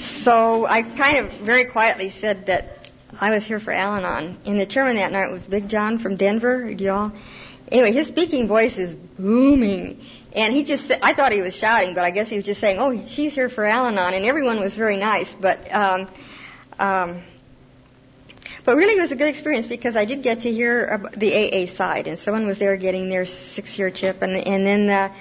So I kind of very quietly said that I was here for Al-Anon. And the chairman that night was Big John from Denver. Do y'all? Anyway, his speaking voice is booming. And he just, I thought he was shouting, but I guess he was just saying, oh, she's here for Al-Anon. And everyone was very nice. But, um, um, but really it was a good experience because I did get to hear the AA side. And someone was there getting their six year chip. And, and then the,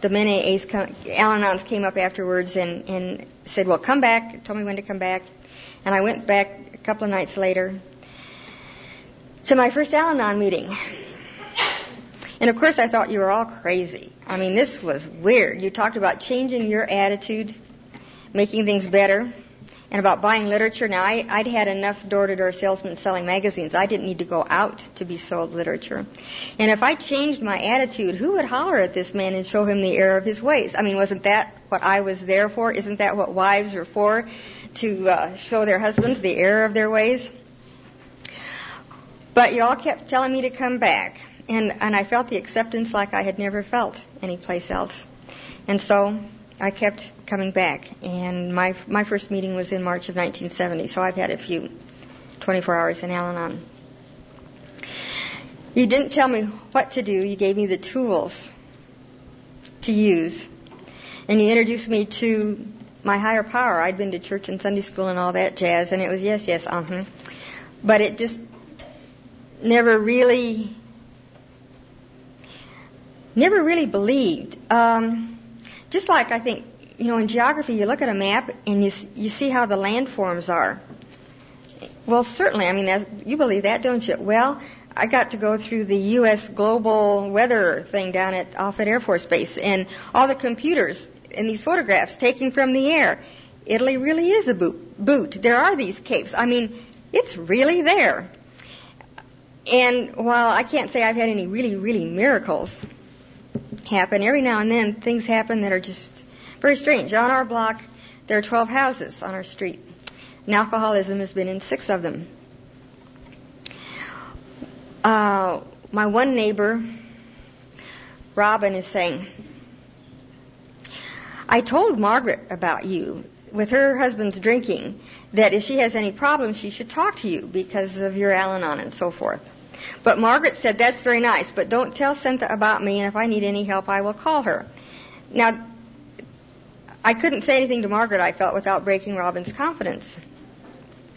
the men AAs, come, Al-Anons came up afterwards and, and said, well, come back, told me when to come back. And I went back a couple of nights later to my first Al-Anon meeting. And of course I thought you were all crazy. I mean, this was weird. You talked about changing your attitude, making things better, and about buying literature. Now, I, I'd had enough door-to-door salesmen selling magazines. I didn't need to go out to be sold literature. And if I changed my attitude, who would holler at this man and show him the error of his ways? I mean, wasn't that what I was there for? Isn't that what wives are for? To uh, show their husbands the error of their ways? But you all kept telling me to come back. And, and I felt the acceptance like I had never felt anyplace else. And so I kept coming back, and my my first meeting was in March of 1970. So I've had a few 24 hours in Al-Anon. You didn't tell me what to do. You gave me the tools to use, and you introduced me to my higher power. I'd been to church and Sunday school and all that jazz, and it was yes, yes, uh huh. But it just never really, never really believed. Um, just like I think, you know, in geography, you look at a map and you you see how the landforms are. Well, certainly, I mean, that's, you believe that, don't you? Well, I got to go through the U.S. global weather thing down at Offutt Air Force Base, and all the computers and these photographs taken from the air. Italy really is a boot. boot. There are these capes. I mean, it's really there. And while I can't say I've had any really, really miracles, happen. Every now and then, things happen that are just very strange. On our block, there are 12 houses on our street. And alcoholism has been in six of them. Uh, my one neighbor, Robin, is saying, I told Margaret about you with her husband's drinking that if she has any problems, she should talk to you because of your Al Anon and so forth. But Margaret said, That's very nice, but don't tell Cynthia about me, and if I need any help, I will call her. Now, I couldn't say anything to Margaret, I felt, without breaking Robin's confidence.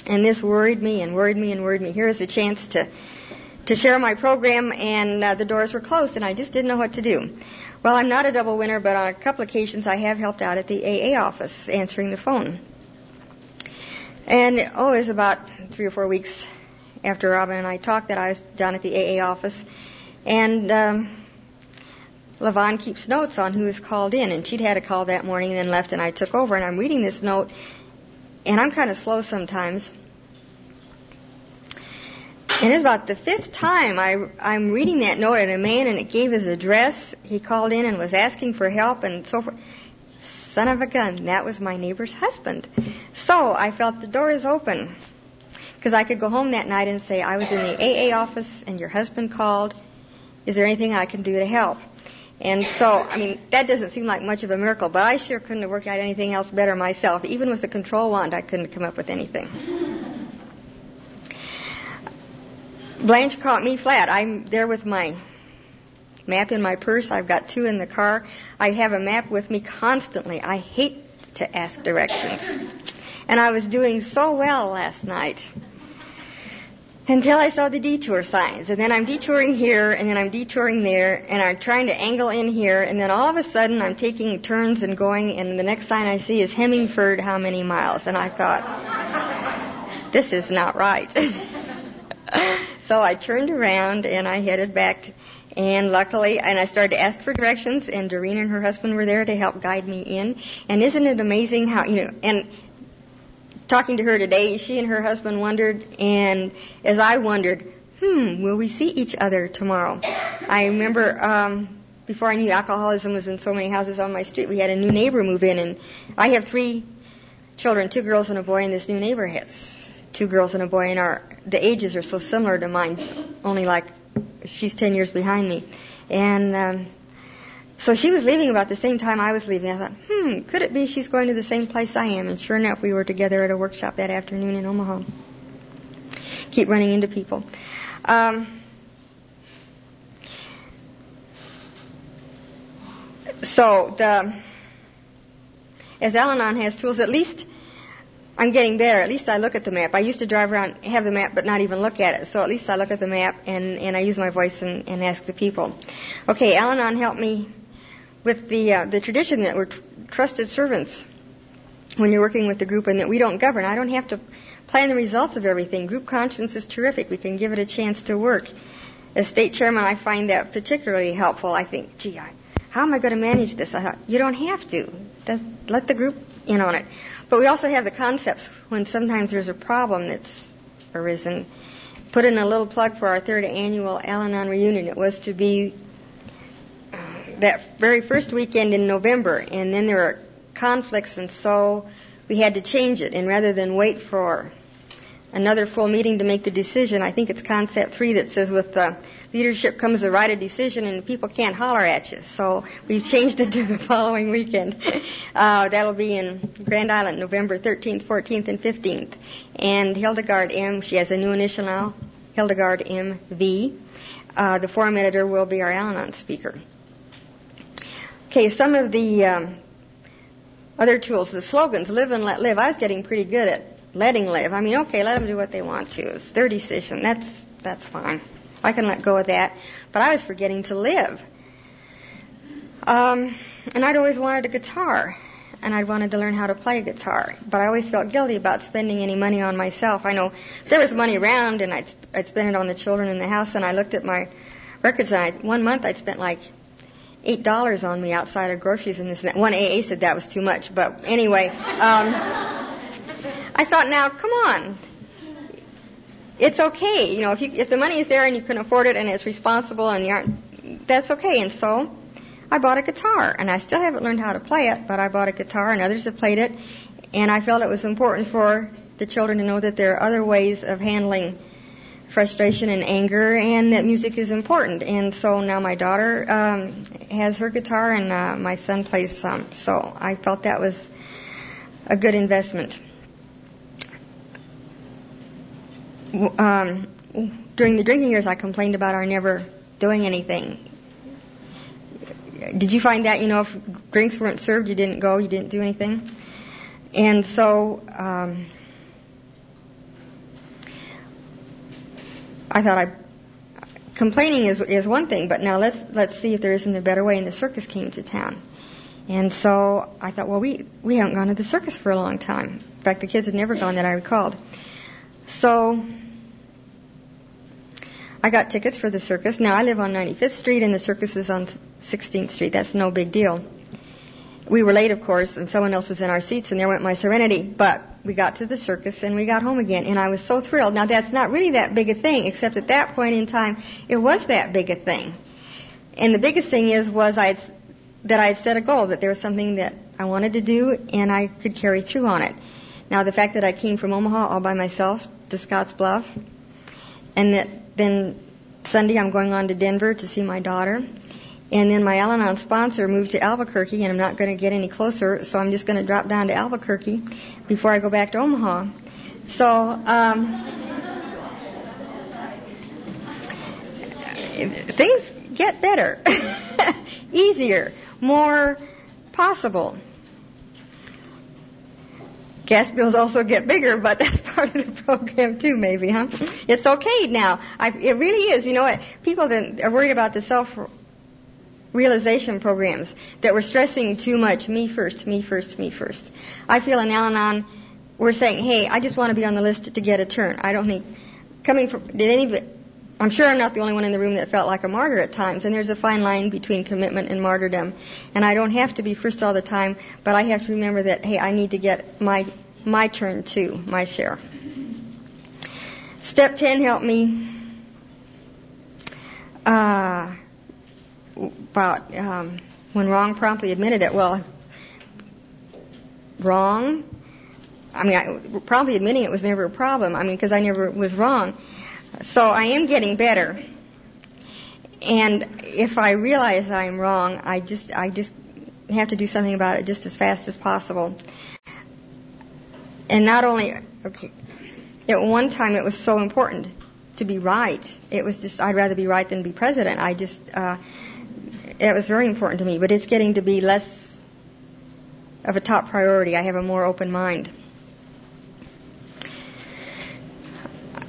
And this worried me and worried me and worried me. Here's a chance to to share my program, and uh, the doors were closed, and I just didn't know what to do. Well, I'm not a double winner, but on a couple occasions I have helped out at the AA office answering the phone. And oh, it was about three or four weeks after Robin and I talked that I was down at the AA office, and um, Levon keeps notes on who is called in, and she'd had a call that morning and then left, and I took over, and I'm reading this note, and I'm kind of slow sometimes. And it's about the fifth time I, I'm reading that note and a man, and it gave his address. He called in and was asking for help and so forth. Son of a gun, that was my neighbor's husband. So I felt the door is open because I could go home that night and say, I was in the AA office and your husband called. Is there anything I can do to help? And so, I mean, that doesn't seem like much of a miracle, but I sure couldn't have worked out anything else better myself. Even with the control wand, I couldn't come up with anything. Blanche caught me flat. I'm there with my map in my purse. I've got two in the car. I have a map with me constantly. I hate to ask directions. And I was doing so well last night until I saw the detour signs. And then I'm detouring here, and then I'm detouring there, and I'm trying to angle in here, and then all of a sudden I'm taking turns and going, and the next sign I see is Hemingford, how many miles? And I thought, this is not right. so I turned around and I headed back. And luckily, and I started to ask for directions, and Doreen and her husband were there to help guide me in. And isn't it amazing how, you know, and talking to her today, she and her husband wondered, and as I wondered, hmm, will we see each other tomorrow? I remember um, before I knew alcoholism was in so many houses on my street, we had a new neighbor move in, and I have three children, two girls and a boy, and this new neighbor has two girls and a boy, and our the ages are so similar to mine, only like she's ten years behind me, and. Um, So she was leaving about the same time I was leaving. I thought, hmm, could it be she's going to the same place I am? And sure enough, we were together at a workshop that afternoon in Omaha. Keep running into people. Um, so the as Al-Anon has tools, at least I'm getting better. At least I look at the map. I used to drive around, have the map, but not even look at it. So at least I look at the map and, and I use my voice and, and ask the people. Okay, Al-Anon helped me with the uh, the tradition that we're tr- trusted servants when you're working with the group and that we don't govern. I don't have to plan the results of everything. Group conscience is terrific. We can give it a chance to work. As state chairman, I find that particularly helpful. I think, gee, I, how am I going to manage this? I thought, you don't have to. let the group in on it. But we also have the concepts when sometimes there's a problem that's arisen. Put in a little plug for our third annual Al-Anon reunion. It was to be that very first weekend in November, and then there were conflicts, and so we had to change it. And rather than wait for another full meeting to make the decision. I think it's concept three that says with the leadership comes the right of decision and people can't holler at you. So we've changed it to the following weekend. Uh, that'll be in Grand Island, November 13th, 14th, and 15th. And Hildegard M, she has a new initial now, Hildegard M V. Uh, the forum editor will be our Al-Anon speaker. Okay, some of the um, other tools, the slogans, live and let live. I was getting pretty good at letting live. I mean, okay, let them do what they want to. It's their decision. That's that's fine. I can let go of that. But I was forgetting to live. Um, and I'd always wanted a guitar, and I'd wanted to learn how to play a guitar. But I always felt guilty about spending any money on myself. I know there was money around, and I'd I'd spend it on the children in the house. And I looked at my records, and I, one month I'd spent like eight dollars on me outside of groceries and this and that. One AA said that was too much, but anyway. Um, I thought, now, come on. It's okay. You know, if you, if the money is there and you can afford it and it's responsible and you aren't, that's okay. And so, I bought a guitar and I still haven't learned how to play it, but I bought a guitar and others have played it. And I felt it was important for the children to know that there are other ways of handling frustration and anger and that music is important. And so now my daughter um, has her guitar and uh, my son plays some. So I felt that was a good investment. um, during the drinking years, I complained about our never doing anything. Did you find that, you know, if drinks weren't served, you didn't go, you didn't do anything? And so, um, I thought I, complaining is, is one thing, but now let's, let's see if there isn't a better way, and the circus came to town. And so I thought, well, we, we haven't gone to the circus for a long time. In fact, the kids had never gone that I recalled. So I got tickets for the circus. Now I live on 95th Street and the circus is on 16th Street. That's no big deal. We were late, of course, and someone else was in our seats, and there went my serenity. But we got to the circus and we got home again, and I was so thrilled. Now that's not really that big a thing, except at that point in time, it was that big a thing. And the biggest thing is was I that I had set a goal that there was something that I wanted to do, and I could carry through on it. Now the fact that I came from Omaha all by myself to Scottsbluff, and that then Sunday I'm going on to Denver to see my daughter. And then my Al-Anon sponsor moved to Albuquerque, and I'm not going to get any closer, so I'm just going to drop down to Albuquerque before I go back to Omaha. So, um, things get better, easier, more possible. Gas bills also get bigger, but that's part of the program too, maybe, huh? It's okay now. I, it really is. You know what? People that are worried about the self realization programs that we're stressing too much. Me first, me first, me first. I feel in Al-Anon, we're saying, hey, I just want to be on the list to get a turn. I don't think coming from did any I'm sure I'm not the only one in the room that felt like a martyr at times, and there's a fine line between commitment and martyrdom. And I don't have to be first all the time, but I have to remember that, hey, I need to get my my turn too, my share. Step 10 helped me uh, about um, when wrong promptly admitted it. Well, wrong. I mean, I, promptly admitting it was never a problem. I mean, because I never was wrong. So I am getting better. and if I realize I'm wrong, I just I just have to do something about it just as fast as possible. And not only okay, at one time it was so important to be right. It was just I'd rather be right than be president. I just uh, it was very important to me, but it's getting to be less of a top priority. I have a more open mind.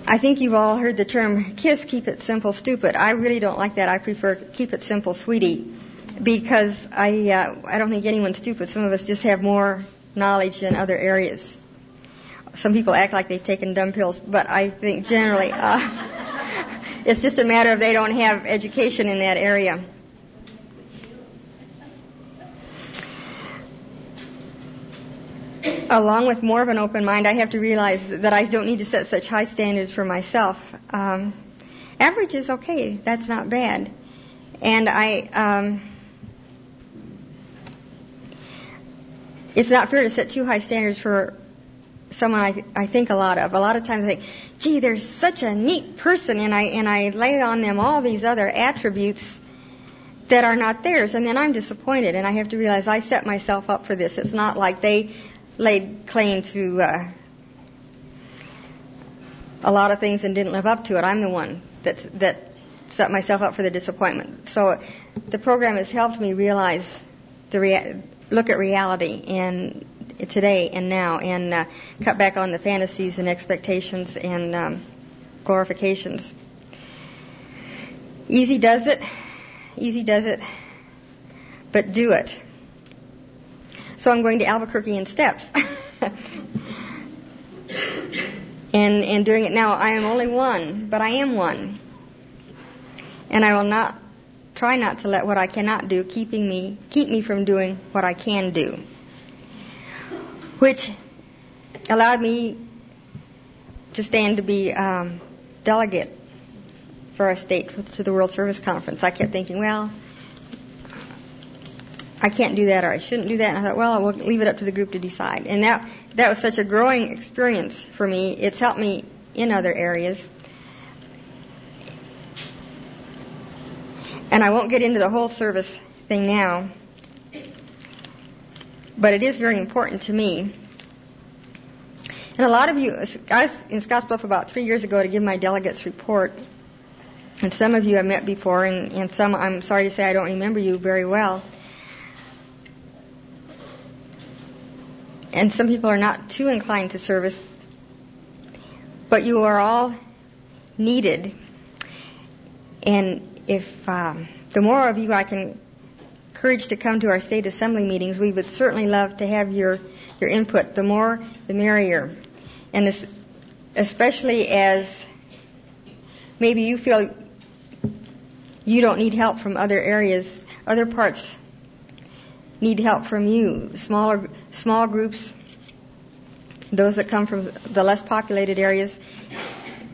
I think you've all heard the term kiss, keep it simple, stupid. I really don't like that. I prefer keep it simple, sweetie, because I uh, I don't think anyone's stupid. Some of us just have more knowledge in other areas. Some people act like they've taken dumb pills, but I think generally uh, it's just a matter of they don't have education in that area. Along with more of an open mind, I have to realize that I don't need to set such high standards for myself. Um, average is okay. That's not bad. And I, um, it's not fair to set too high standards for someone I, I think a lot of. A lot of times I think, gee, they're such a neat person, and I and I lay on them all these other attributes that are not theirs, and then I'm disappointed, and I have to realize I set myself up for this. It's not like they laid claim to uh, a lot of things and didn't live up to it. I'm the one that that set myself up for the disappointment. So the program has helped me realize the rea- look at reality and today and now and uh, cut back on the fantasies and expectations and um, glorifications. Easy does it. Easy does it. But do it. So I'm going to Albuquerque in steps. and, and doing it now, I am only one, but I am one. And I will not try not to let what I cannot do keeping me keep me from doing what I can do. Which allowed me to stand to be um, delegate for our state to the World Service Conference. I kept thinking, well, I can't do that or I shouldn't do that. And I thought, well, I will leave it up to the group to decide. And that that was such a growing experience for me. It's helped me in other areas. And I won't get into the whole service thing now, but it is very important to me. And a lot of you, I was in Scottsbluff about three years ago to give my delegates report. And some of you I've met before, and, and some I'm sorry to say I don't remember you very well. And some people are not too inclined to service, but you are all needed. And if um, the more of you I can encourage to come to our state assembly meetings, we would certainly love to have your your input. The more, the merrier. And especially as maybe you feel you don't need help from other areas, other parts need help from you. Smaller, small groups, those that come from the less populated areas.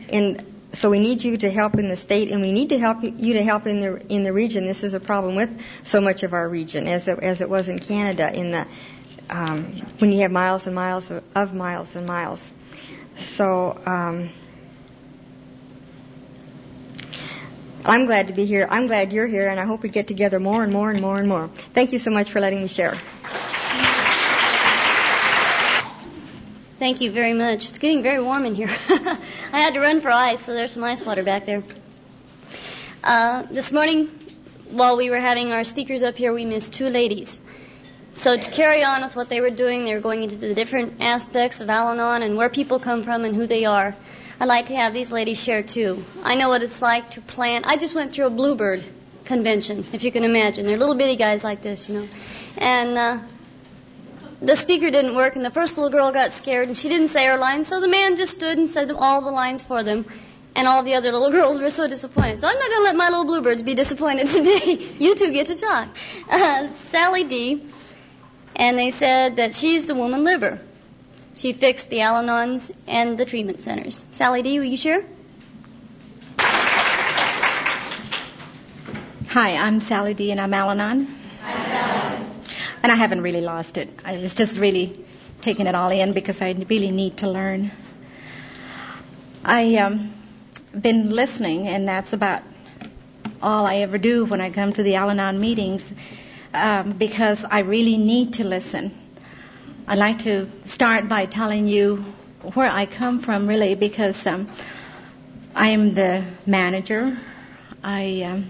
And so we need you to help in the state, and we need to help you to help in the in the region. This is a problem with so much of our region, as it, as it was in Canada, in the um, when you have miles and miles of, of miles and miles. So. Um, I'm glad to be here. I'm glad you're here, and I hope we get together more and more and more and more. Thank you so much for letting me share. Thank you very much. It's getting very warm in here. I had to run for ice, so there's some ice water back there. Uh, this morning, while we were having our speakers up here, we missed two ladies. So to carry on with what they were doing, they were going into the different aspects of Al-Anon and where people come from and who they are. I'd like to have these ladies share too. I know what it's like to plant. I just went through a bluebird convention, if you can imagine. They're little bitty guys like this, you know. And uh, the speaker didn't work, and the first little girl got scared, and she didn't say her lines, so the man just stood and said all the lines for them. And all the other little girls were so disappointed. So I'm not going to let my little bluebirds be disappointed today. you two get to talk. Uh, Sally D. And they said that she's the woman liver. She fixed the Al-Anons and the treatment centers. Sally D., will you share? Hi, I'm Sally D., and I'm Al-Anon. Hi, Sally. And I haven't really lost it. I was just really taking it all in because I really need to learn. I um been listening, and that's about all I ever do when I come to the Al Anon meetings um, because I really need to listen. I'd like to start by telling you where I come from, really, because um, I'm the manager. I um,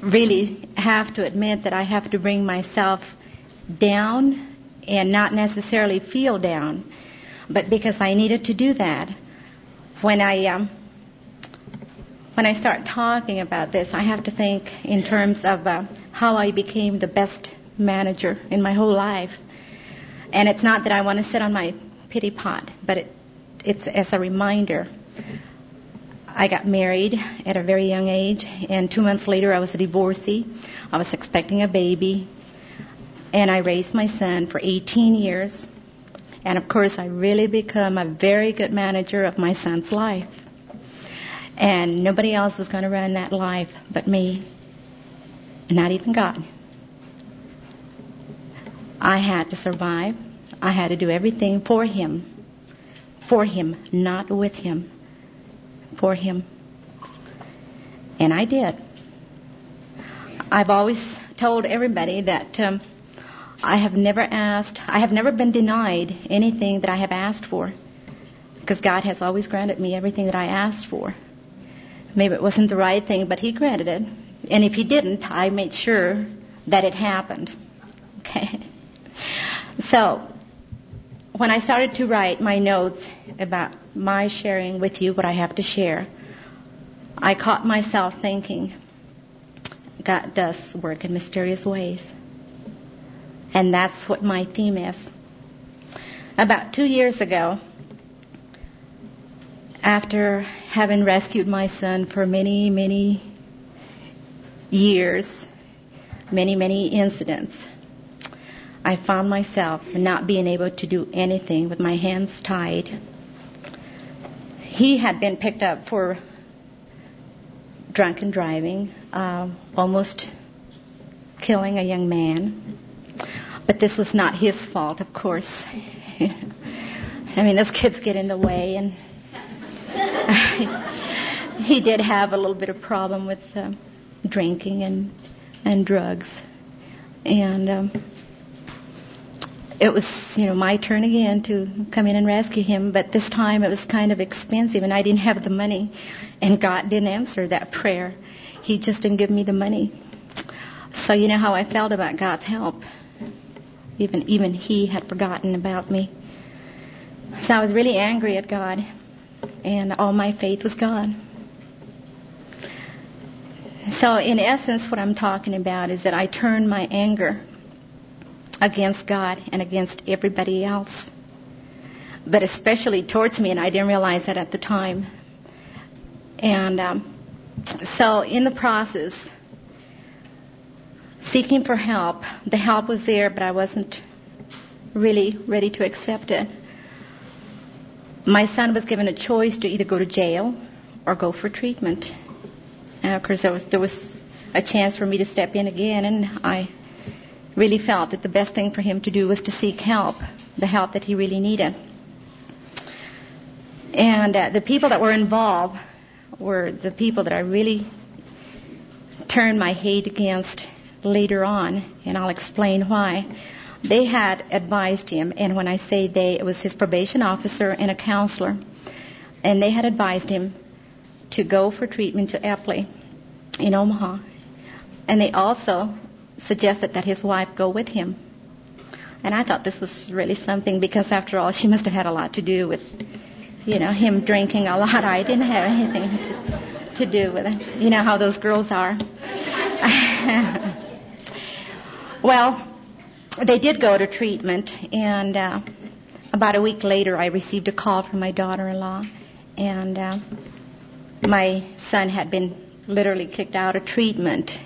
really have to admit that I have to bring myself down and not necessarily feel down, but because I needed to do that. When I um, when I start talking about this, I have to think in terms of uh, how I became the best manager in my whole life. And it's not that I want to sit on my pity pot, but it, it's as a reminder. I got married at a very young age, and two months later I was a divorcee. I was expecting a baby, and I raised my son for 18 years. And of course, I really become a very good manager of my son's life. And nobody else was going to run that life but me, not even God. I had to survive. I had to do everything for Him. For Him, not with Him. For Him. And I did. I've always told everybody that um, I have never asked, I have never been denied anything that I have asked for. Because God has always granted me everything that I asked for. Maybe it wasn't the right thing, but He granted it. And if He didn't, I made sure that it happened. Okay? So, when I started to write my notes about my sharing with you what I have to share, I caught myself thinking, God does work in mysterious ways. And that's what my theme is. About two years ago, after having rescued my son for many, many years, many, many incidents, I found myself not being able to do anything with my hands tied. He had been picked up for drunken driving, uh, almost killing a young man. But this was not his fault, of course. I mean, those kids get in the way, and he did have a little bit of problem with uh, drinking and and drugs, and um, it was you know my turn again to come in and rescue him. But this time it was kind of expensive, and I didn't have the money, and God didn't answer that prayer. He just didn't give me the money. So you know how I felt about God's help. Even even He had forgotten about me. So I was really angry at God and all my faith was gone. So, in essence, what I'm talking about is that I turned my anger against God and against everybody else, but especially towards me, and I didn't realize that at the time. And um, so, in the process, seeking for help, the help was there, but I wasn't really ready to accept it my son was given a choice to either go to jail or go for treatment. And of course, there was, there was a chance for me to step in again, and I really felt that the best thing for him to do was to seek help, the help that he really needed. And uh, the people that were involved were the people that I really turned my hate against later on, and I'll explain why they had advised him, and when I say they, it was his probation officer and a counselor, and they had advised him to go for treatment to Eppley in Omaha. And they also suggested that his wife go with him. And I thought this was really something because after all, she must have had a lot to do with, you know, him drinking a lot. I didn't have anything to, to do with it. You know how those girls are. well, they did go to treatment, and uh, about a week later, I received a call from my daughter-in-law, and uh, my son had been literally kicked out of treatment,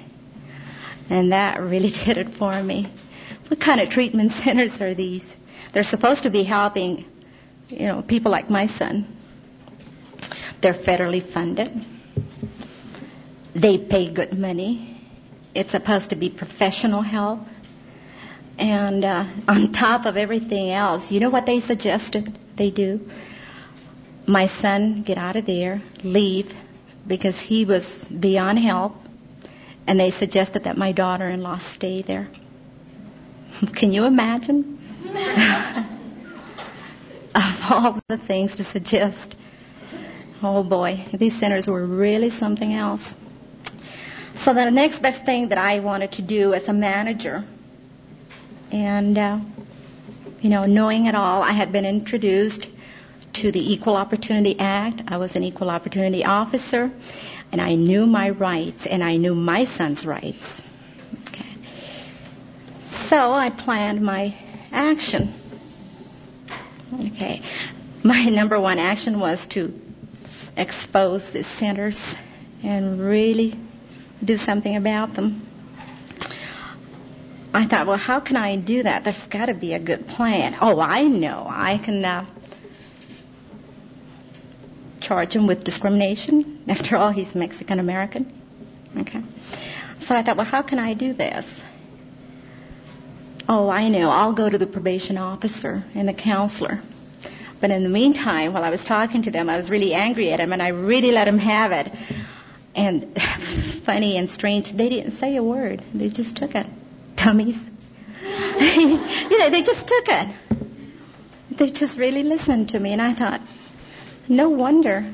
and that really did it for me. What kind of treatment centers are these? They're supposed to be helping, you know, people like my son. They're federally funded. They pay good money. It's supposed to be professional help. And uh, on top of everything else, you know what they suggested they do? My son, get out of there, leave, because he was beyond help, and they suggested that my daughter-in-law stay there. Can you imagine? of all the things to suggest. Oh boy, these centers were really something else. So the next best thing that I wanted to do as a manager, and uh, you know, knowing it all, I had been introduced to the Equal Opportunity Act. I was an equal opportunity officer, and I knew my rights, and I knew my son's rights. Okay. So I planned my action. Okay. My number one action was to expose the centers and really do something about them. I thought, well, how can I do that? There's got to be a good plan. Oh, I know. I can uh, charge him with discrimination. After all, he's Mexican American. Okay. So I thought, well, how can I do this? Oh, I know. I'll go to the probation officer and the counselor. But in the meantime, while I was talking to them, I was really angry at him and I really let him have it. And funny and strange, they didn't say a word. They just took it. Dummies. you know, they just took it. They just really listened to me and I thought, no wonder.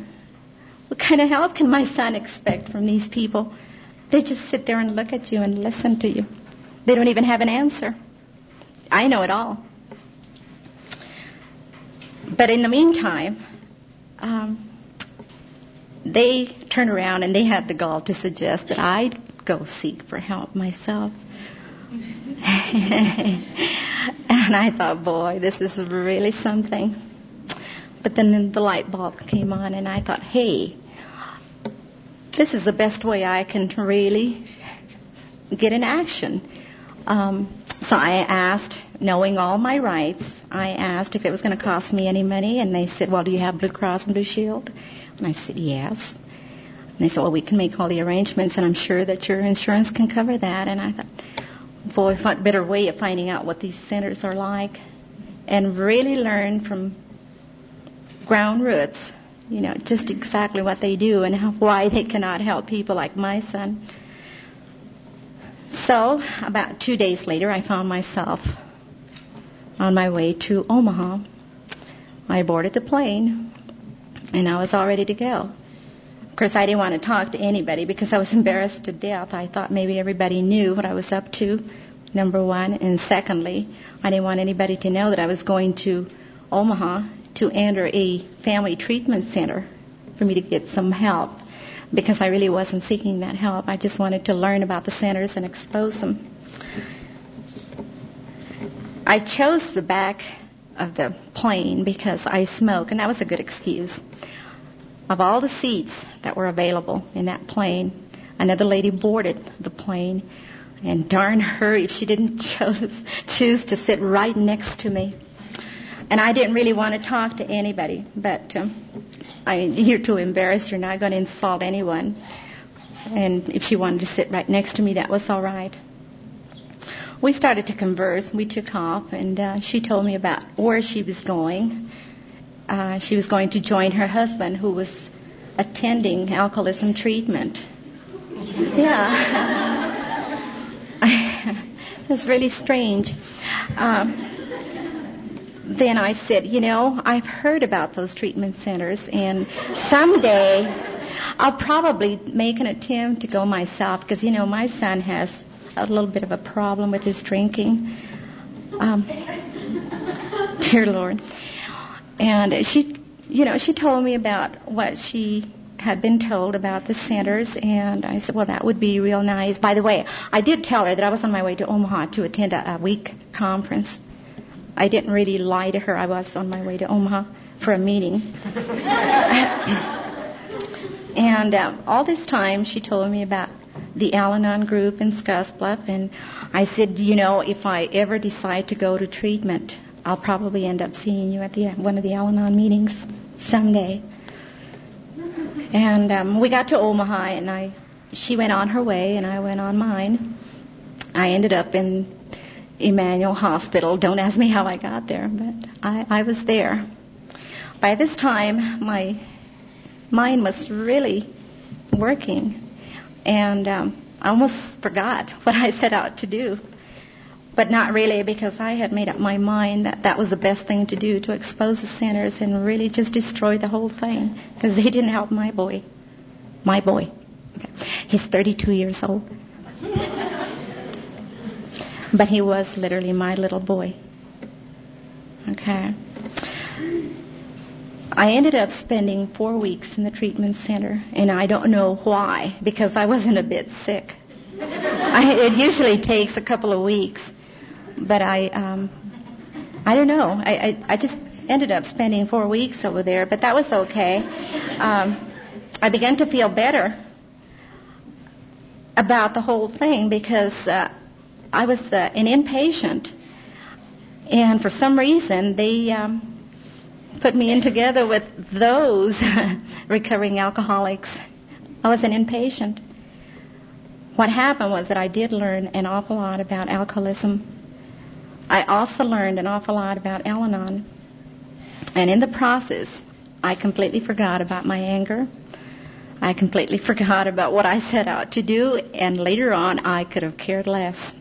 What kind of help can my son expect from these people? They just sit there and look at you and listen to you. They don't even have an answer. I know it all. But in the meantime, um, they turned around and they had the gall to suggest that I go seek for help myself. and I thought, boy, this is really something. But then the light bulb came on and I thought, hey, this is the best way I can really get in action. Um, so I asked, knowing all my rights, I asked if it was going to cost me any money, and they said, "Well, do you have Blue Cross and Blue Shield?" And I said, "Yes." And they said, "Well, we can make all the arrangements, and I'm sure that your insurance can cover that." And I thought, "Boy, what better way of finding out what these centers are like, and really learn from ground roots, you know, just exactly what they do and how, why they cannot help people like my son." So, about two days later, I found myself on my way to Omaha. I boarded the plane, and I was all ready to go. Of course, I didn't want to talk to anybody because I was embarrassed to death. I thought maybe everybody knew what I was up to, number one. And secondly, I didn't want anybody to know that I was going to Omaha to enter a family treatment center for me to get some help because I really wasn't seeking that help. I just wanted to learn about the centers and expose them. I chose the back of the plane because I smoke, and that was a good excuse. Of all the seats that were available in that plane, another lady boarded the plane, and darn her if she didn't choose, to sit right next to me. And I didn't really want to talk to anybody, but um, I mean, you're too embarrassed. You're not going to insult anyone. And if she wanted to sit right next to me, that was all right. We started to converse. We took off, and uh, she told me about where she was going. Uh, she was going to join her husband, who was attending alcoholism treatment. Yeah. was really strange. Um, then I said, you know, I've heard about those treatment centers, and someday I'll probably make an attempt to go myself because, you know, my son has a little bit of a problem with his drinking. Um, dear Lord. And she, you know, she told me about what she had been told about the centers, and I said, well, that would be real nice. By the way, I did tell her that I was on my way to Omaha to attend a, a week conference. I didn't really lie to her. I was on my way to Omaha for a meeting. and uh, all this time, she told me about the Al Anon group in Scottsbluff, and I said, you know, if I ever decide to go to treatment, I'll probably end up seeing you at the one of the Al Anon meetings someday. And um, we got to Omaha, and I, she went on her way, and I went on mine. I ended up in Immanuel Hospital. Don't ask me how I got there, but I, I was there. By this time, my mind was really working, and um, I almost forgot what I set out to do. But not really, because I had made up my mind that that was the best thing to do to expose the sinners and really just destroy the whole thing, because they didn't help my boy. My boy. Okay. He's 32 years old. But he was literally my little boy. Okay. I ended up spending four weeks in the treatment center, and I don't know why, because I wasn't a bit sick. I, it usually takes a couple of weeks, but I, um, I don't know. I, I, I just ended up spending four weeks over there, but that was okay. Um, I began to feel better about the whole thing because uh, I was uh, an inpatient, and for some reason they. Um, put me in together with those recovering alcoholics. I was an inpatient. What happened was that I did learn an awful lot about alcoholism. I also learned an awful lot about Al Anon. And in the process, I completely forgot about my anger. I completely forgot about what I set out to do, and later on, I could have cared less.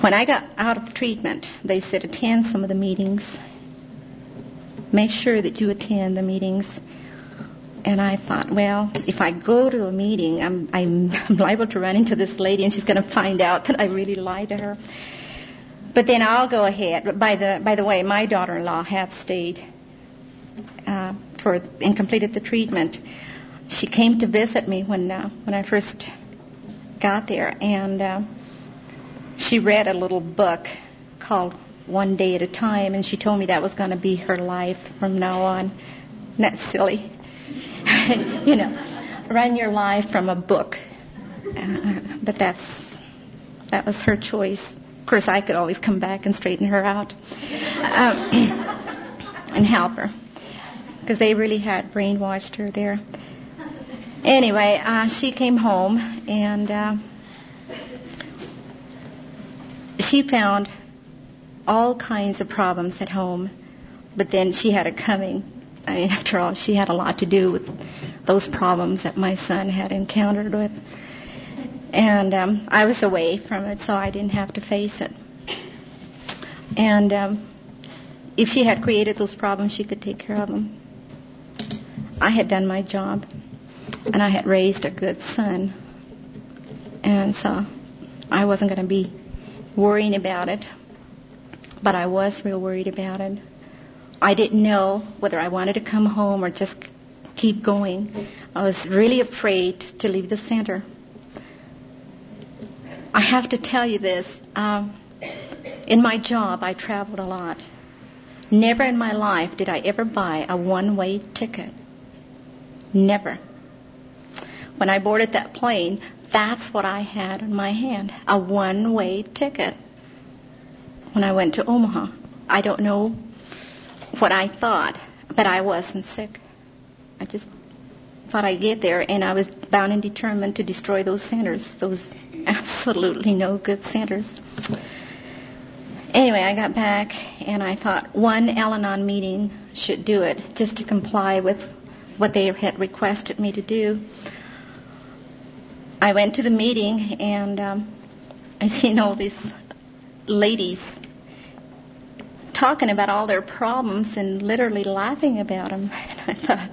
When I got out of treatment, they said attend some of the meetings. Make sure that you attend the meetings. And I thought, well, if I go to a meeting, I'm, I'm, I'm liable to run into this lady and she's going to find out that I really lied to her. But then I'll go ahead. But by the by the way, my daughter-in-law had stayed uh, for and completed the treatment. She came to visit me when uh, when I first got there, and uh, she read a little book called One Day at a Time, and she told me that was going to be her life from now on. Isn't that silly? you know, run your life from a book. Uh, but that's that was her choice. Of course, I could always come back and straighten her out um, and help her because they really had brainwashed her there. Anyway, uh, she came home and. Uh, she found all kinds of problems at home, but then she had it coming. I mean, after all, she had a lot to do with those problems that my son had encountered with. And um, I was away from it, so I didn't have to face it. And um, if she had created those problems, she could take care of them. I had done my job, and I had raised a good son. And so I wasn't going to be worrying about it, but I was real worried about it. I didn't know whether I wanted to come home or just keep going. I was really afraid to leave the center. I have to tell you this. Um, in my job, I traveled a lot. Never in my life did I ever buy a one-way ticket. Never. When I boarded that plane, that's what I had in my hand a one way ticket when I went to Omaha. I don't know what I thought, but I wasn't sick. I just thought I'd get there, and I was bound and determined to destroy those centers, those absolutely no good centers. Anyway, I got back, and I thought one Al Anon meeting should do it, just to comply with what they had requested me to do. I went to the meeting and um, I seen all these ladies talking about all their problems and literally laughing about them. And I thought,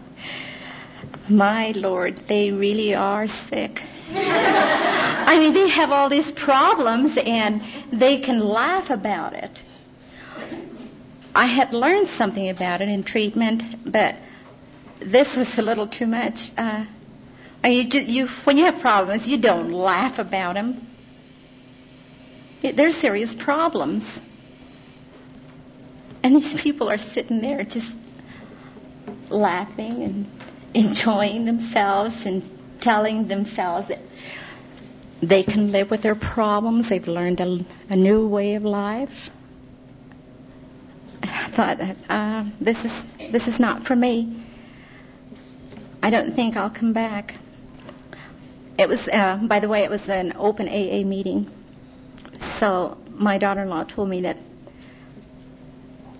my Lord, they really are sick. I mean, they have all these problems and they can laugh about it. I had learned something about it in treatment, but this was a little too much. Uh, you, you, when you have problems, you don't laugh about them. They're serious problems. And these people are sitting there just laughing and enjoying themselves and telling themselves that they can live with their problems. They've learned a, a new way of life. And I thought that uh, this is this is not for me. I don't think I'll come back. It was, uh, by the way, it was an open AA meeting. So my daughter-in-law told me that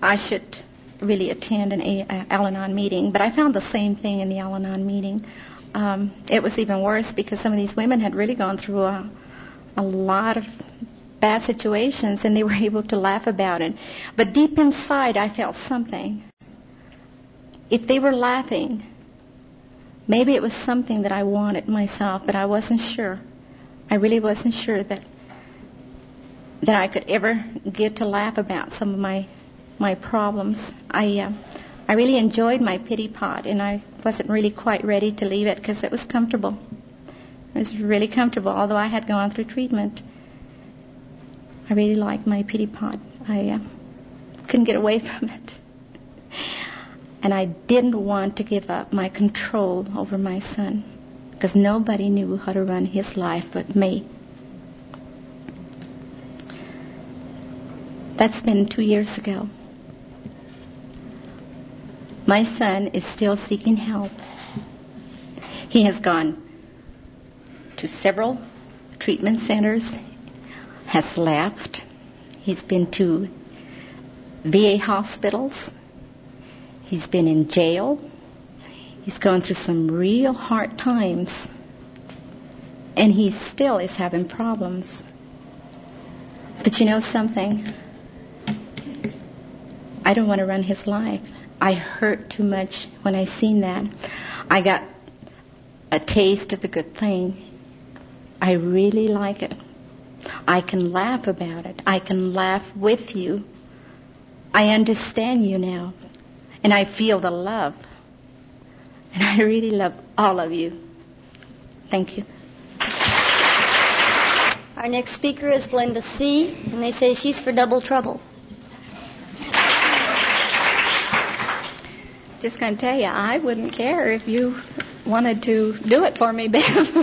I should really attend an uh, Al-Anon meeting, but I found the same thing in the Al-Anon meeting. Um, it was even worse because some of these women had really gone through a, a lot of bad situations and they were able to laugh about it. But deep inside, I felt something. If they were laughing, maybe it was something that I wanted myself, but I wasn't sure. I really wasn't sure that that I could ever get to laugh about some of my my problems. I uh, I really enjoyed my pity pot, and I wasn't really quite ready to leave it because it was comfortable. It was really comfortable, although I had gone through treatment. I really liked my pity pot. I uh, couldn't get away from it. And I didn't want to give up my control over my son because nobody knew how to run his life but me. That's been two years ago. My son is still seeking help. He has gone to several treatment centers, has left. He's been to VA hospitals. He's been in jail. He's gone through some real hard times. And he still is having problems. But you know something? I don't want to run his life. I hurt too much when I seen that. I got a taste of the good thing. I really like it. I can laugh about it. I can laugh with you. I understand you now. And I feel the love. And I really love all of you. Thank you. Our next speaker is Glenda C., and they say she's for double trouble. just going to tell you, I wouldn't care if you wanted to do it for me, Bev.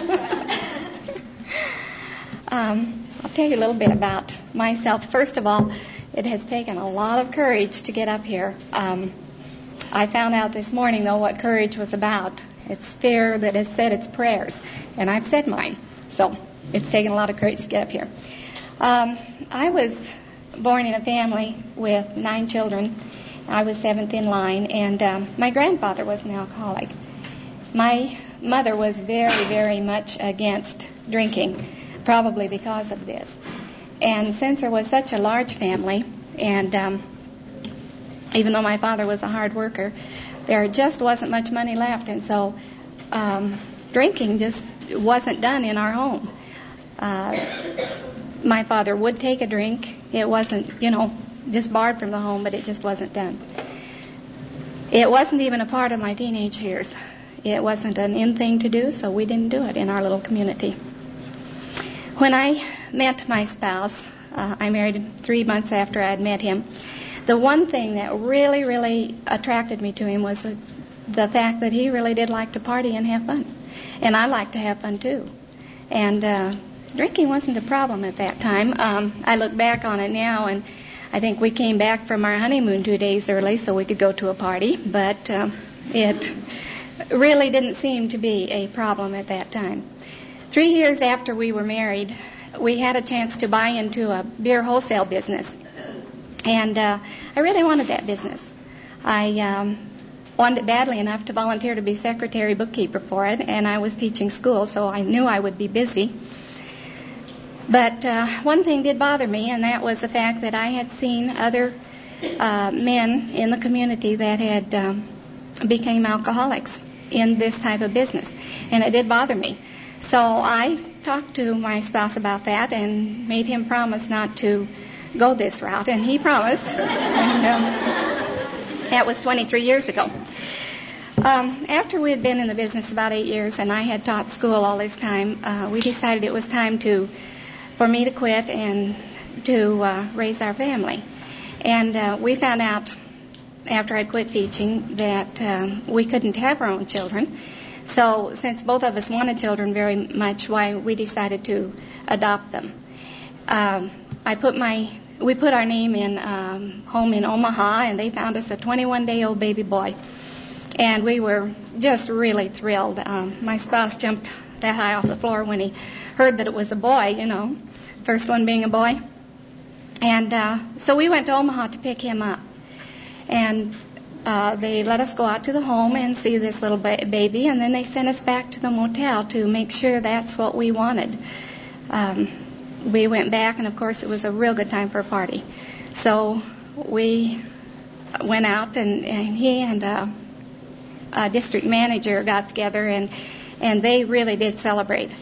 um, I'll tell you a little bit about myself. First of all, it has taken a lot of courage to get up here. Um, I found out this morning, though, what courage was about. It's fear that has said its prayers, and I've said mine. So it's taken a lot of courage to get up here. Um, I was born in a family with nine children I was seventh in line, and um, my grandfather was an alcoholic. My mother was very, very much against drinking, probably because of this. And since there was such a large family, and um, even though my father was a hard worker, there just wasn't much money left, and so um, drinking just wasn't done in our home. Uh, my father would take a drink. It wasn't, you know, just barred from the home, but it just wasn't done. It wasn't even a part of my teenage years. It wasn't an in thing to do, so we didn't do it in our little community. When I met my spouse, uh, I married three months after I had met him. The one thing that really, really attracted me to him was the, the fact that he really did like to party and have fun. And I like to have fun too. And uh, drinking wasn't a problem at that time. Um, I look back on it now and I think we came back from our honeymoon two days early so we could go to a party, but uh, it really didn't seem to be a problem at that time. Three years after we were married, we had a chance to buy into a beer wholesale business. And uh, I really wanted that business. I um, wanted it badly enough to volunteer to be secretary bookkeeper for it, and I was teaching school, so I knew I would be busy. But uh, one thing did bother me, and that was the fact that I had seen other uh, men in the community that had um, became alcoholics in this type of business, and it did bother me. So I talked to my spouse about that and made him promise not to go this route, and he promised. and, um, that was 23 years ago. Um, after we had been in the business about eight years, and I had taught school all this time, uh, we decided it was time to for me to quit and to uh, raise our family. And uh, we found out after I'd quit teaching that um, we couldn't have our own children. So since both of us wanted children very much, why we decided to adopt them. Um, I put my we put our name in um, home in Omaha, and they found us a 21 day old baby boy. And we were just really thrilled. Um, my spouse jumped that high off the floor when he heard that it was a boy, you know first one being a boy. And uh, so we went to Omaha to pick him up. And uh, they let us go out to the home and see this little ba- baby, and then they sent us back to the motel to make sure that's what we wanted. Um, we went back, and of course, it was a real good time for a party. So we went out, and, and he and uh, a district manager got together, and and they really did celebrate.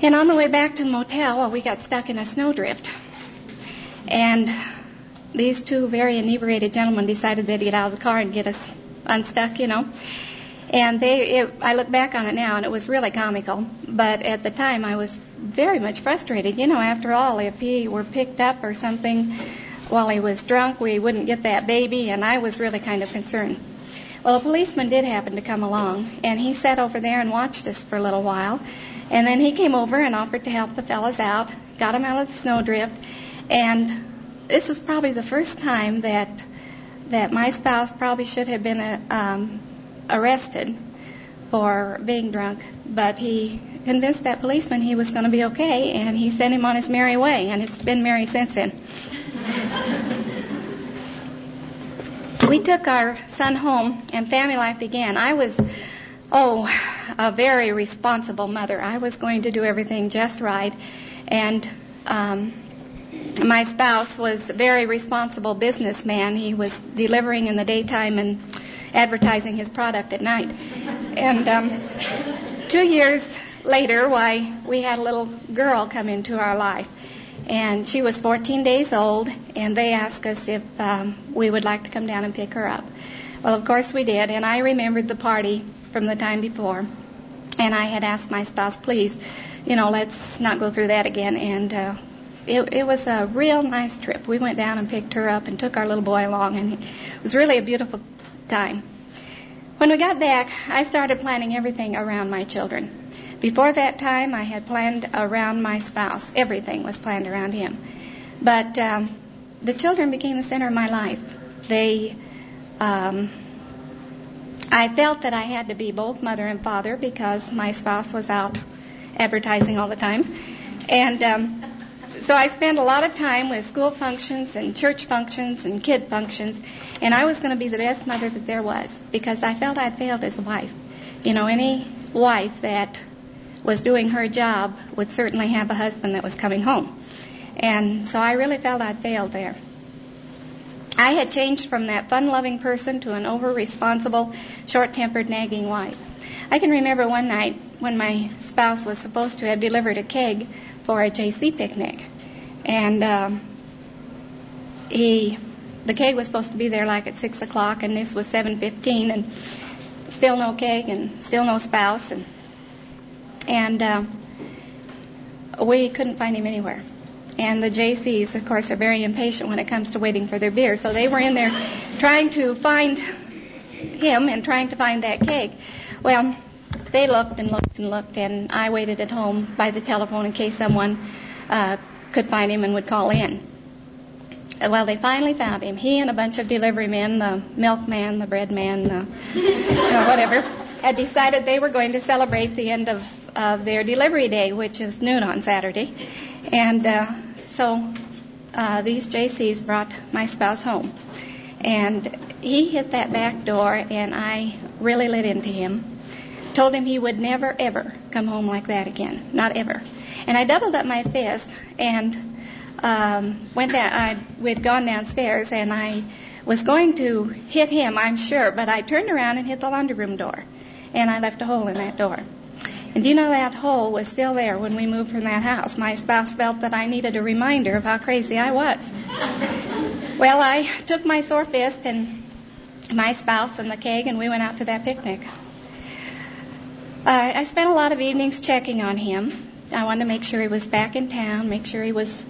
And on the way back to the motel, well, we got stuck in a snowdrift, and these two very inebriated gentlemen decided they'd get out of the car and get us unstuck, you know. And they, it, I look back on it now, and it was really comical. But at the time, I was very much frustrated. You know, after all, if he were picked up or something while he was drunk, we wouldn't get that baby, and I was really kind of concerned. Well, a policeman did happen to come along, and he sat over there and watched us for a little while. And then he came over and offered to help the fellas out, got them out of the snowdrift, and this was probably the first time that that my spouse probably should have been uh, um, arrested for being drunk, but he convinced that policeman he was going to be okay, and he sent him on his merry way, and it's been merry since then. we took our son home, and family life began. I was, oh, a very responsible mother. I was going to do everything just right, and um, my spouse was a very responsible businessman. He was delivering in the daytime and advertising his product at night. And um, two years later, why we had a little girl come into our life, and she was 14 days old. And they asked us if um, we would like to come down and pick her up. Well, of course we did. And I remembered the party from the time before, and I had asked my spouse, please, you know, let's not go through that again. And uh, it, it was a real nice trip. We went down and picked her up and took our little boy along, and it was really a beautiful time. When we got back, I started planning everything around my children. Before that time, I had planned around my spouse. Everything was planned around him. But um, the children became the center of my life. They, um, I felt that I had to be both mother and father because my spouse was out advertising all the time. And um, so I spent a lot of time with school functions and church functions and kid functions, and I was going to be the best mother that there was because I felt I'd failed as a wife. You know, any wife that was doing her job would certainly have a husband that was coming home. And so I really felt I'd failed there. I had changed from that fun loving person to an over responsible, short tempered, nagging wife. I can remember one night when my spouse was supposed to have delivered a keg for a JC picnic. And um, he, the keg was supposed to be there like at six o'clock, and this was seven fifteen, and still no keg, and still no spouse, and and uh, we couldn't find him anywhere. And the JCs, of course, are very impatient when it comes to waiting for their beer, so they were in there trying to find him and trying to find that keg. Well, they looked and looked and looked, and I waited at home by the telephone in case someone uh, could find him and would call in. Well, they finally found him. He and a bunch of delivery men, the milkman, the bread man, the, you know, whatever, had decided they were going to celebrate the end of, of their delivery day, which is noon on Saturday. And uh, so uh, these JCs brought my spouse home. And he hit that back door, and I really lit into him told him he would never, ever come home like that again. Not ever. And I doubled up my fist and um, went down. I, we'd gone downstairs and I was going to hit him, I'm sure, but I turned around and hit the laundry room door. And I left a hole in that door. And do you know that hole was still there when we moved from that house? My spouse felt that I needed a reminder of how crazy I was. well, I took my sore fist and my spouse and the keg, and we went out to that picnic. Uh, I spent a lot of evenings checking on him. I wanted to make sure he was back in town, make sure he was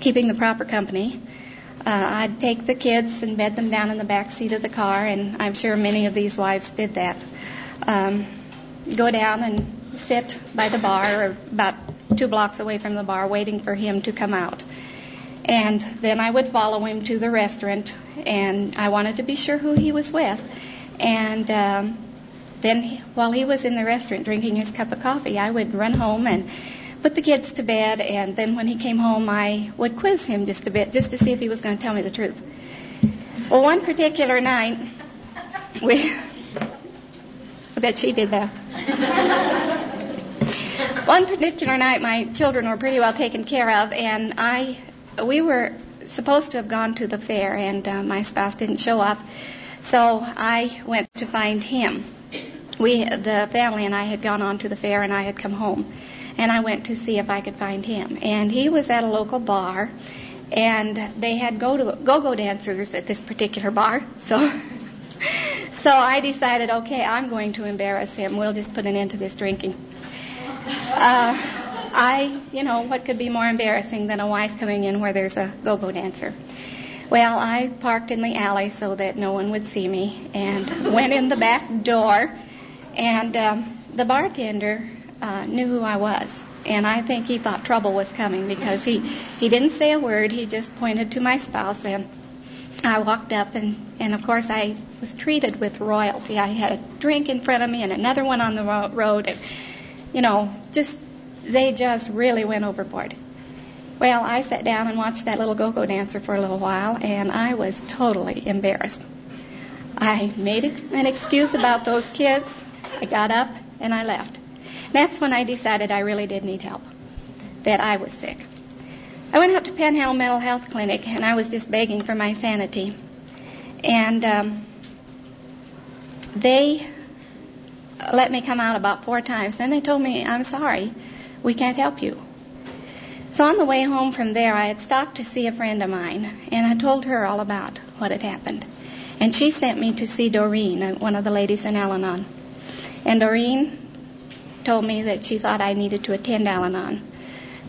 keeping the proper company. Uh, I'd take the kids and bed them down in the back seat of the car, and I'm sure many of these wives did that. Um, go down and sit by the bar, or about two blocks away from the bar, waiting for him to come out. And then I would follow him to the restaurant, and I wanted to be sure who he was with. And um, then, while he was in the restaurant drinking his cup of coffee, I would run home and put the kids to bed. And then, when he came home, I would quiz him just a bit, just to see if he was going to tell me the truth. Well, one particular night, we, I bet she did that. One particular night, my children were pretty well taken care of, and I, we were supposed to have gone to the fair, and uh, my spouse didn't show up, so I went to find him. We, the family and I had gone on to the fair, and I had come home, and I went to see if I could find him, and he was at a local bar, and they had go-go dancers at this particular bar, so. So I decided, okay, I'm going to embarrass him. We'll just put an end to this drinking. Uh, I, you know, what could be more embarrassing than a wife coming in where there's a go-go dancer? Well, I parked in the alley so that no one would see me and went in the back door, and um, the bartender uh, knew who I was. And I think he thought trouble was coming because he, he didn't say a word. He just pointed to my spouse and I walked up and, and of course I was treated with royalty. I had a drink in front of me and another one on the road and, you know, just, they just really went overboard. Well, I sat down and watched that little go-go dancer for a little while and I was totally embarrassed. I made an excuse about those kids. I got up and I left. That's when I decided I really did need help, that I was sick. I went out to Panhandle Mental Health Clinic and I was just begging for my sanity. And um, they let me come out about four times. Then they told me, I'm sorry, we can't help you. So on the way home from there, I had stopped to see a friend of mine, and I told her all about what had happened. And she sent me to see Doreen, uh, one of the ladies in Al Anon. And Doreen told me that she thought I needed to attend Al Anon.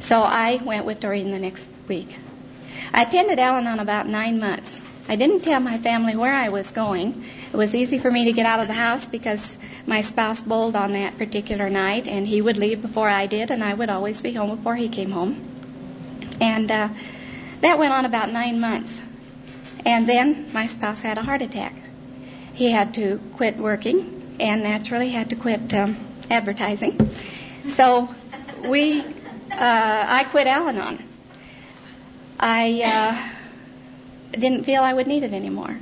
So I went with Doreen the next week. I attended Al Anon about nine months. I didn't tell my family where I was going. It was easy for me to get out of the house because my spouse bowled on that particular night, and he would leave before I did, and I would always be home before he came home. And uh, that went on about nine months. And then my spouse had a heart attack. He had to quit working and naturally had to quit um, advertising. So we, uh, I quit Al Anon. I uh, didn't feel I would need it anymore.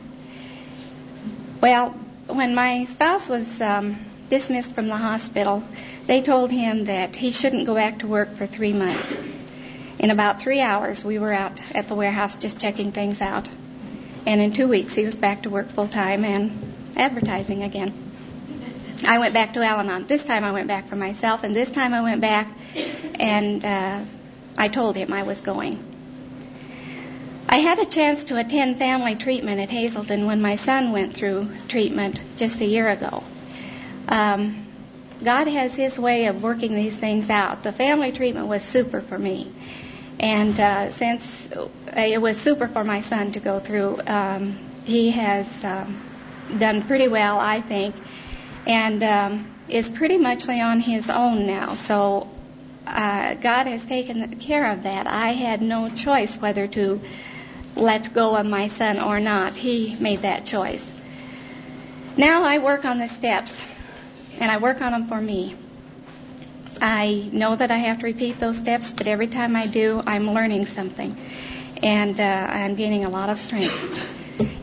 Well, when my spouse was um, dismissed from the hospital, they told him that he shouldn't go back to work for three months. In about three hours, we were out at the warehouse just checking things out. And in two weeks, he was back to work full time and advertising again. I went back to Al Anon. This time I went back for myself, and this time I went back and uh, I told him I was going. I had a chance to attend family treatment at Hazelden when my son went through treatment just a year ago. Um, God has His way of working these things out. The family treatment was super for me. And uh, since it was super for my son to go through, um, he has um, done pretty well, I think, and um, is pretty much on his own now. So uh, God has taken care of that. I had no choice whether to let go of my son or not. He made that choice. Now I work on the steps, and I work on them for me. I know that I have to repeat those steps, but every time I do, I'm learning something, and uh, I'm gaining a lot of strength.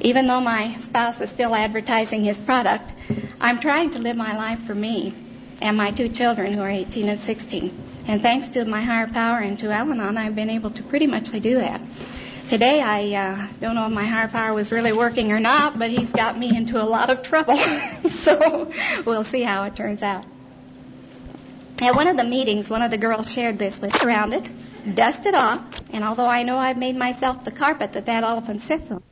Even though my spouse is still advertising his product, I'm trying to live my life for me and my two children who are 18 and 16. And thanks to my higher power and to Al Anon, I've been able to pretty much do that. Today, I uh, don't know if my higher power was really working or not, but he's got me into a lot of trouble. so we'll see how it turns out. At one of the meetings, one of the girls shared this with around it, dusted off, and although I know I've made myself the carpet that that elephant sits on,